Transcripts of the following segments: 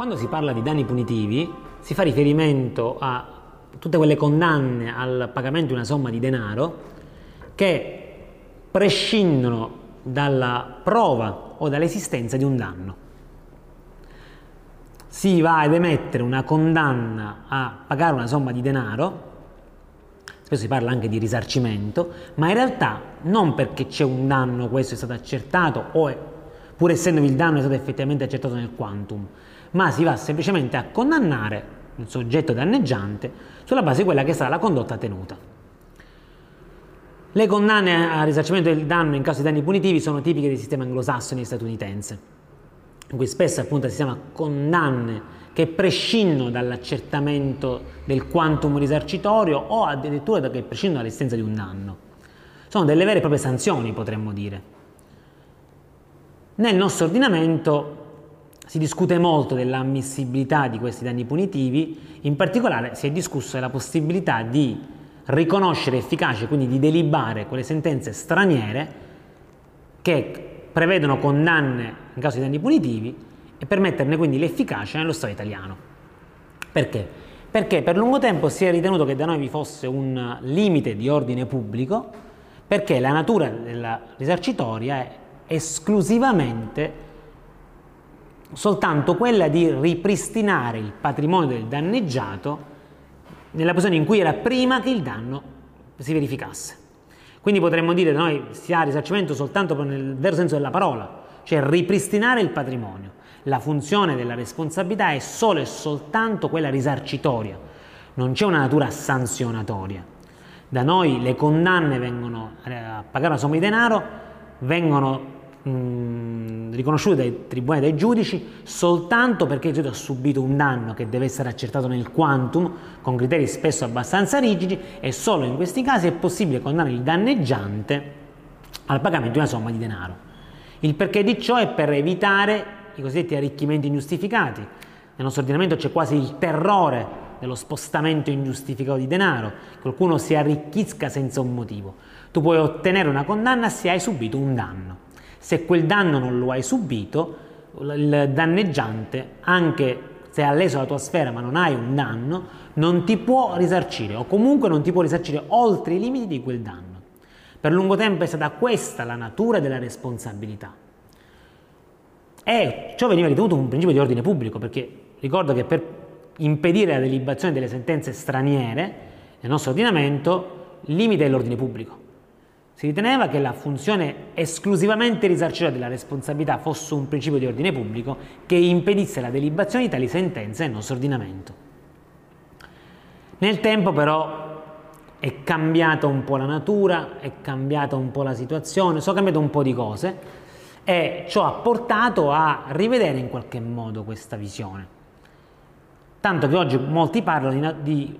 Quando si parla di danni punitivi si fa riferimento a tutte quelle condanne al pagamento di una somma di denaro che prescindono dalla prova o dall'esistenza di un danno. Si va ad emettere una condanna a pagare una somma di denaro, spesso si parla anche di risarcimento, ma in realtà non perché c'è un danno questo è stato accertato o è, pur essendovi il danno è stato effettivamente accertato nel quantum, ma si va semplicemente a condannare il soggetto danneggiante sulla base di quella che sarà la condotta tenuta. Le condanne a risarcimento del danno in caso di danni punitivi sono tipiche del sistema anglosassone e statunitense, in cui spesso appunto si chiama condanne che prescindono dall'accertamento del quantum risarcitorio o addirittura che prescindono dall'esistenza di un danno. Sono delle vere e proprie sanzioni, potremmo dire. Nel nostro ordinamento si discute molto dell'ammissibilità di questi danni punitivi, in particolare si è discusso della possibilità di riconoscere efficace, quindi di delibare quelle sentenze straniere che prevedono condanne in caso di danni punitivi e permetterne quindi l'efficacia nello Stato italiano. Perché? Perché per lungo tempo si è ritenuto che da noi vi fosse un limite di ordine pubblico, perché la natura della risarcitoria è esclusivamente soltanto quella di ripristinare il patrimonio del danneggiato nella posizione in cui era prima che il danno si verificasse. Quindi potremmo dire noi si ha risarcimento soltanto nel vero senso della parola, cioè ripristinare il patrimonio. La funzione della responsabilità è solo e soltanto quella risarcitoria, non c'è una natura sanzionatoria. Da noi le condanne vengono eh, a pagare una somma di denaro, vengono mh, riconosciute dai tribunali dai giudici soltanto perché il soggetto ha subito un danno che deve essere accertato nel quantum con criteri spesso abbastanza rigidi e solo in questi casi è possibile condannare il danneggiante al pagamento di una somma di denaro. Il perché di ciò è per evitare i cosiddetti arricchimenti ingiustificati. Nel nostro ordinamento c'è quasi il terrore dello spostamento ingiustificato di denaro, qualcuno si arricchisca senza un motivo. Tu puoi ottenere una condanna se hai subito un danno. Se quel danno non lo hai subito, il danneggiante, anche se ha leso la tua sfera ma non hai un danno, non ti può risarcire o comunque non ti può risarcire oltre i limiti di quel danno. Per lungo tempo è stata questa la natura della responsabilità. E ciò veniva ritenuto un principio di ordine pubblico, perché ricordo che per impedire la delibazione delle sentenze straniere nel nostro ordinamento, il limite è l'ordine pubblico. Si riteneva che la funzione esclusivamente risarcitoria della responsabilità fosse un principio di ordine pubblico che impedisse la delibazione di tali sentenze nel nostro ordinamento. Nel tempo però è cambiata un po' la natura, è cambiata un po' la situazione, sono cambiate un po' di cose e ciò ha portato a rivedere in qualche modo questa visione. Tanto che oggi molti parlano di,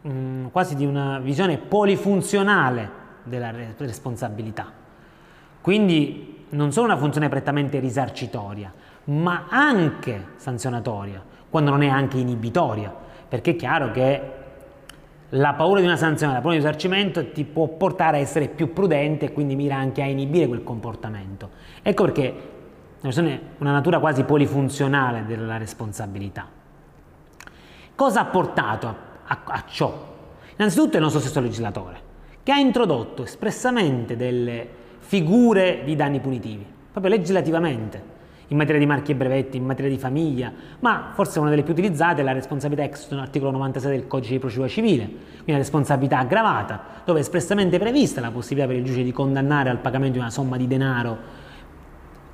di mh, quasi di una visione polifunzionale della responsabilità. Quindi non solo una funzione prettamente risarcitoria, ma anche sanzionatoria, quando non è anche inibitoria, perché è chiaro che la paura di una sanzione, la paura di un risarcimento ti può portare a essere più prudente e quindi mira anche a inibire quel comportamento. Ecco perché è una natura quasi polifunzionale della responsabilità. Cosa ha portato a, a, a ciò? Innanzitutto il nostro stesso legislatore che ha introdotto espressamente delle figure di danni punitivi, proprio legislativamente, in materia di marchi e brevetti, in materia di famiglia, ma forse una delle più utilizzate è la responsabilità ex articolo 96 del codice di procedura civile, quindi la responsabilità aggravata, dove è espressamente prevista la possibilità per il giudice di condannare al pagamento di una somma di denaro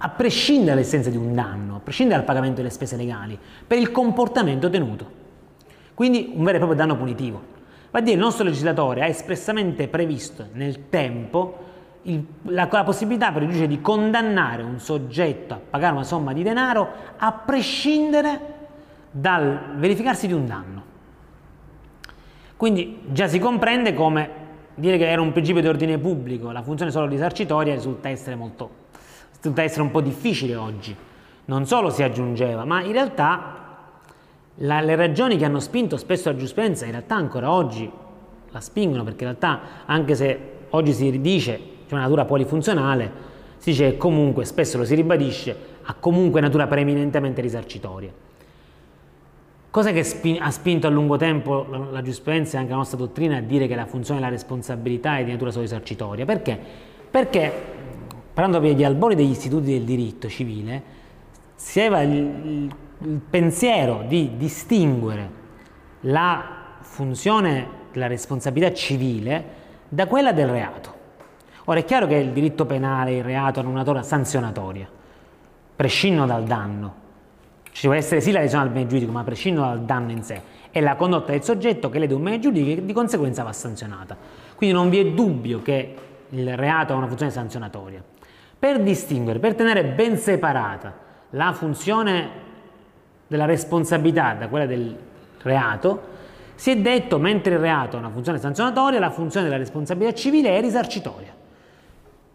a prescindere dall'essenza di un danno, a prescindere dal pagamento delle spese legali, per il comportamento tenuto. Quindi un vero e proprio danno punitivo. Va a dire, il nostro legislatore ha espressamente previsto nel tempo il, la, la, possibilità per il giudice di condannare un soggetto a pagare una somma di denaro a prescindere dal verificarsi di un danno. Quindi già si comprende come dire che era un principio di ordine pubblico, la funzione solo risarcitoria risulta essere, molto, risulta essere un po' difficile oggi. Non solo si aggiungeva, ma in realtà la, le ragioni che hanno spinto spesso la giustizia in realtà ancora oggi la spingono perché in realtà anche se oggi si dice c'è una natura polifunzionale, si dice che comunque, spesso lo si ribadisce, ha comunque natura preeminentemente risarcitoria. Cosa che spi- ha spinto a lungo tempo la, la, giurisprudenza e anche la nostra dottrina a dire che la funzione della responsabilità è di natura solo risarcitoria? Perché? Perché, parlando degli albori degli istituti del diritto civile, si aveva il, il, il pensiero di distinguere la funzione della responsabilità civile da quella del reato. Ora è chiaro che il diritto penale il reato hanno una natura sanzionatoria, prescindono dal danno. Ci può essere sì la lesione al bene giuridico, ma prescindono dal danno in sé. È la condotta del soggetto che lede un bene giuridico e di conseguenza va sanzionata. Quindi non vi è dubbio che il reato ha una funzione sanzionatoria. Per distinguere, per tenere ben separata la funzione della responsabilità da quella del reato, si è detto, mentre il reato ha una funzione sanzionatoria, la funzione della responsabilità civile è risarcitoria.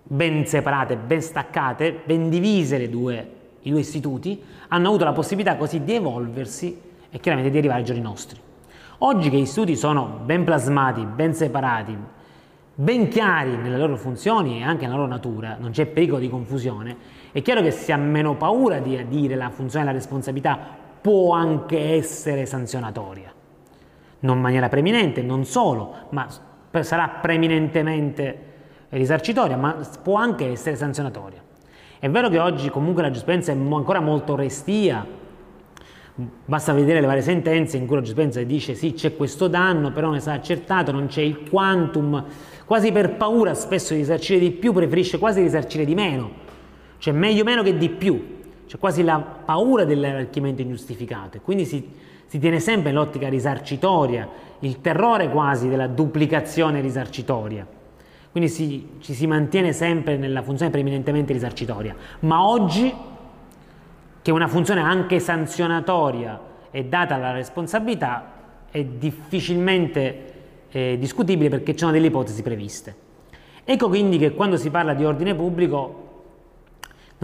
Ben separate, ben staccate, ben divise due, i due istituti, hanno avuto la possibilità così di evolversi e chiaramente di arrivare ai giorni nostri. Oggi che gli istituti sono ben plasmati, ben separati, ben chiari nelle loro funzioni e anche nella loro natura, non c'è pericolo di confusione, è chiaro che si ha meno paura di dire la funzione della responsabilità può anche essere sanzionatoria. Non in maniera preminente, non solo, ma sarà preminentemente risarcitoria, ma può anche essere sanzionatoria. È vero che oggi comunque la giurisprudenza è ancora molto restia, basta vedere le varie sentenze in cui la giurisprudenza dice sì c'è questo danno, però non è stato accertato, non c'è il quantum, quasi per paura spesso di risarcire di più preferisce quasi risarcire di meno, cioè meglio meno che di più, c'è quasi la paura dell'arricchimento ingiustificato, quindi si, si tiene sempre nell'ottica risarcitoria, il terrore quasi della duplicazione risarcitoria. Quindi si, ci si mantiene sempre nella funzione preeminentemente risarcitoria. Ma oggi, che una funzione anche sanzionatoria è data alla responsabilità, è difficilmente eh, discutibile perché ci sono delle ipotesi previste. Ecco quindi che quando si parla di ordine pubblico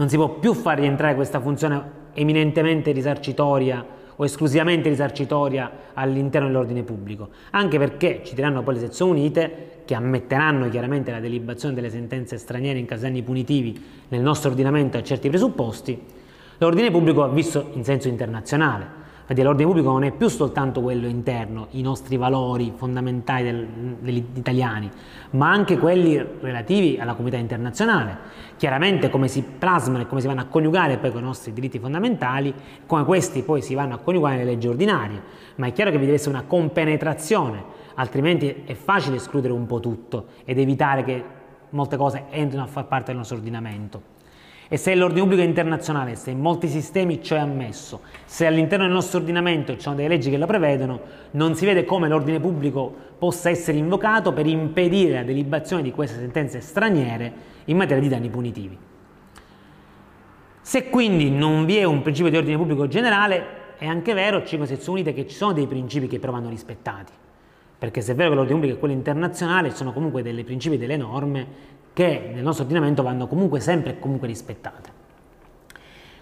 non si può più far rientrare questa funzione eminentemente risarcitoria o esclusivamente risarcitoria all'interno dell'ordine pubblico, anche perché ci diranno poi le sezioni unite che ammetteranno chiaramente la delibazione delle sentenze straniere in casi anni punitivi nel nostro ordinamento a certi presupposti, l'ordine pubblico ha visto in senso internazionale, Vedi, l'ordine pubblico non è più soltanto quello interno, i nostri valori fondamentali del, degli italiani, ma anche quelli relativi alla comunità internazionale. Chiaramente come si plasmano e come si vanno a coniugare poi con i nostri diritti fondamentali, come questi poi si vanno a coniugare nelle leggi ordinarie. Ma è chiaro che vi deve essere una compenetrazione, altrimenti è facile escludere un po' tutto ed evitare che molte cose entrino a far parte del nostro ordinamento. E se l'ordine pubblico è internazionale, se in molti sistemi ciò è ammesso, se all'interno del nostro ordinamento ci sono delle leggi che lo prevedono, non si vede come l'ordine pubblico possa essere invocato per impedire la delibazione di queste sentenze straniere in materia di danni punitivi. Se quindi non vi è un principio di ordine pubblico generale, è anche vero, ci sezioni unite, che ci sono dei principi che però vanno rispettati. Perché se è vero che l'ordine pubblico è quello internazionale, sono comunque dei principi delle norme che nel nostro ordinamento vanno comunque sempre e comunque rispettate.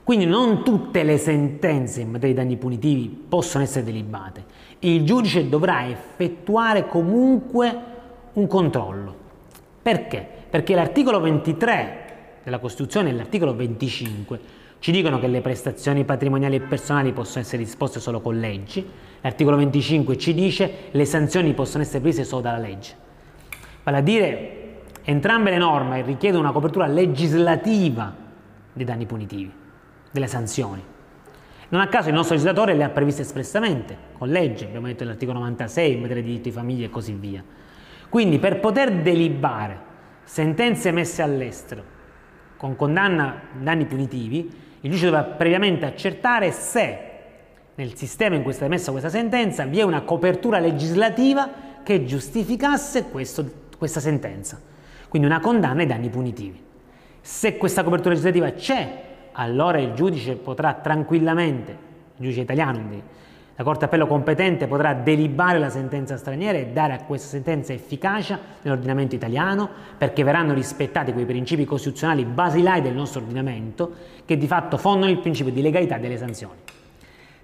Quindi non tutte le sentenze in materia di danni punitivi possono essere delibate. Il giudice dovrà effettuare comunque un controllo. Perché? Perché l'articolo 23 della Costituzione e l'articolo 25 ci dicono che le prestazioni patrimoniali e personali possono essere disposte solo con leggi, l'articolo 25 ci dice che le sanzioni possono essere prese solo dalla legge. Vale a dire Entrambe le norme richiedono una copertura legislativa dei danni punitivi, delle sanzioni. Non a caso il nostro legislatore le ha previste espressamente, con legge, abbiamo detto nell'articolo 96 in materia di diritto di famiglia e così via. Quindi per poter delibare sentenze messe all'estero con condanna danni punitivi, il giudice dovrà previamente accertare se nel sistema in cui è stata emessa questa sentenza vi è una copertura legislativa che giustificasse questo, questa sentenza quindi una condanna ai danni punitivi. Se questa copertura legislativa c'è, allora il giudice potrà tranquillamente, il giudice italiano, la Corte Appello competente potrà delibare la sentenza straniera e dare a questa sentenza efficacia nell'ordinamento italiano perché verranno rispettati quei principi costituzionali basilari del nostro ordinamento che di fatto fondano il principio di legalità delle sanzioni.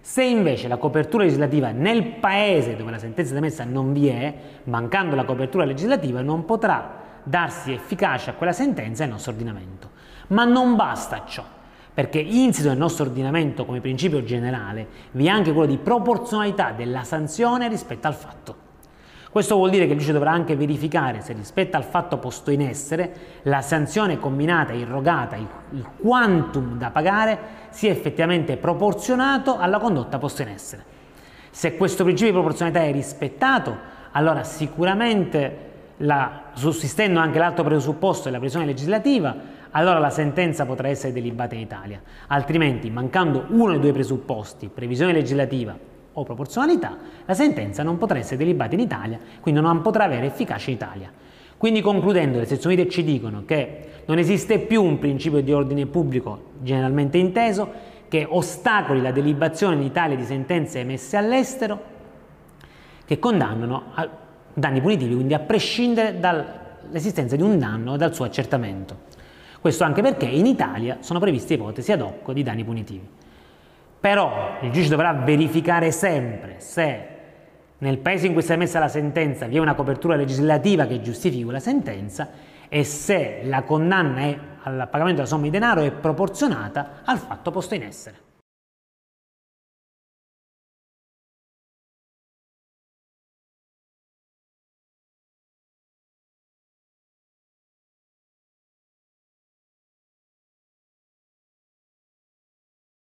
Se invece la copertura legislativa nel paese dove la sentenza è emessa non vi è, mancando la copertura legislativa non potrà darsi efficacia a quella sentenza nel nostro ordinamento. Ma non basta ciò, perché insito nel nostro ordinamento come principio generale vi è anche quello di proporzionalità della sanzione rispetto al fatto. Questo vuol dire che il giudice dovrà anche verificare se rispetto al fatto posto in essere la sanzione combinata e irrogata, il, il quantum da pagare, sia effettivamente proporzionato alla condotta posta in essere. Se questo principio di proporzionalità è rispettato, allora sicuramente, la, sussistendo anche l'altro presupposto della previsione legislativa, allora la sentenza potrà essere delibata in Italia. Altrimenti, mancando uno dei due presupposti, previsione legislativa o proporzionalità, la sentenza non potrà essere delibata in Italia, quindi non potrà avere efficacia in Italia. Quindi concludendo, le sezioni unite ci dicono che non esiste più un principio di ordine pubblico generalmente inteso che ostacoli la delibazione in Italia di sentenze emesse all'estero che condannano danni punitivi, quindi a prescindere dall'esistenza di un danno o dal suo accertamento. Questo anche perché in Italia sono previste ipotesi ad hoc di danni punitivi. Però il giudice dovrà verificare sempre se nel paese in cui si è emessa la sentenza vi è una copertura legislativa che giustifichi la sentenza e se la condanna al pagamento della somma di denaro è proporzionata al fatto posto in essere.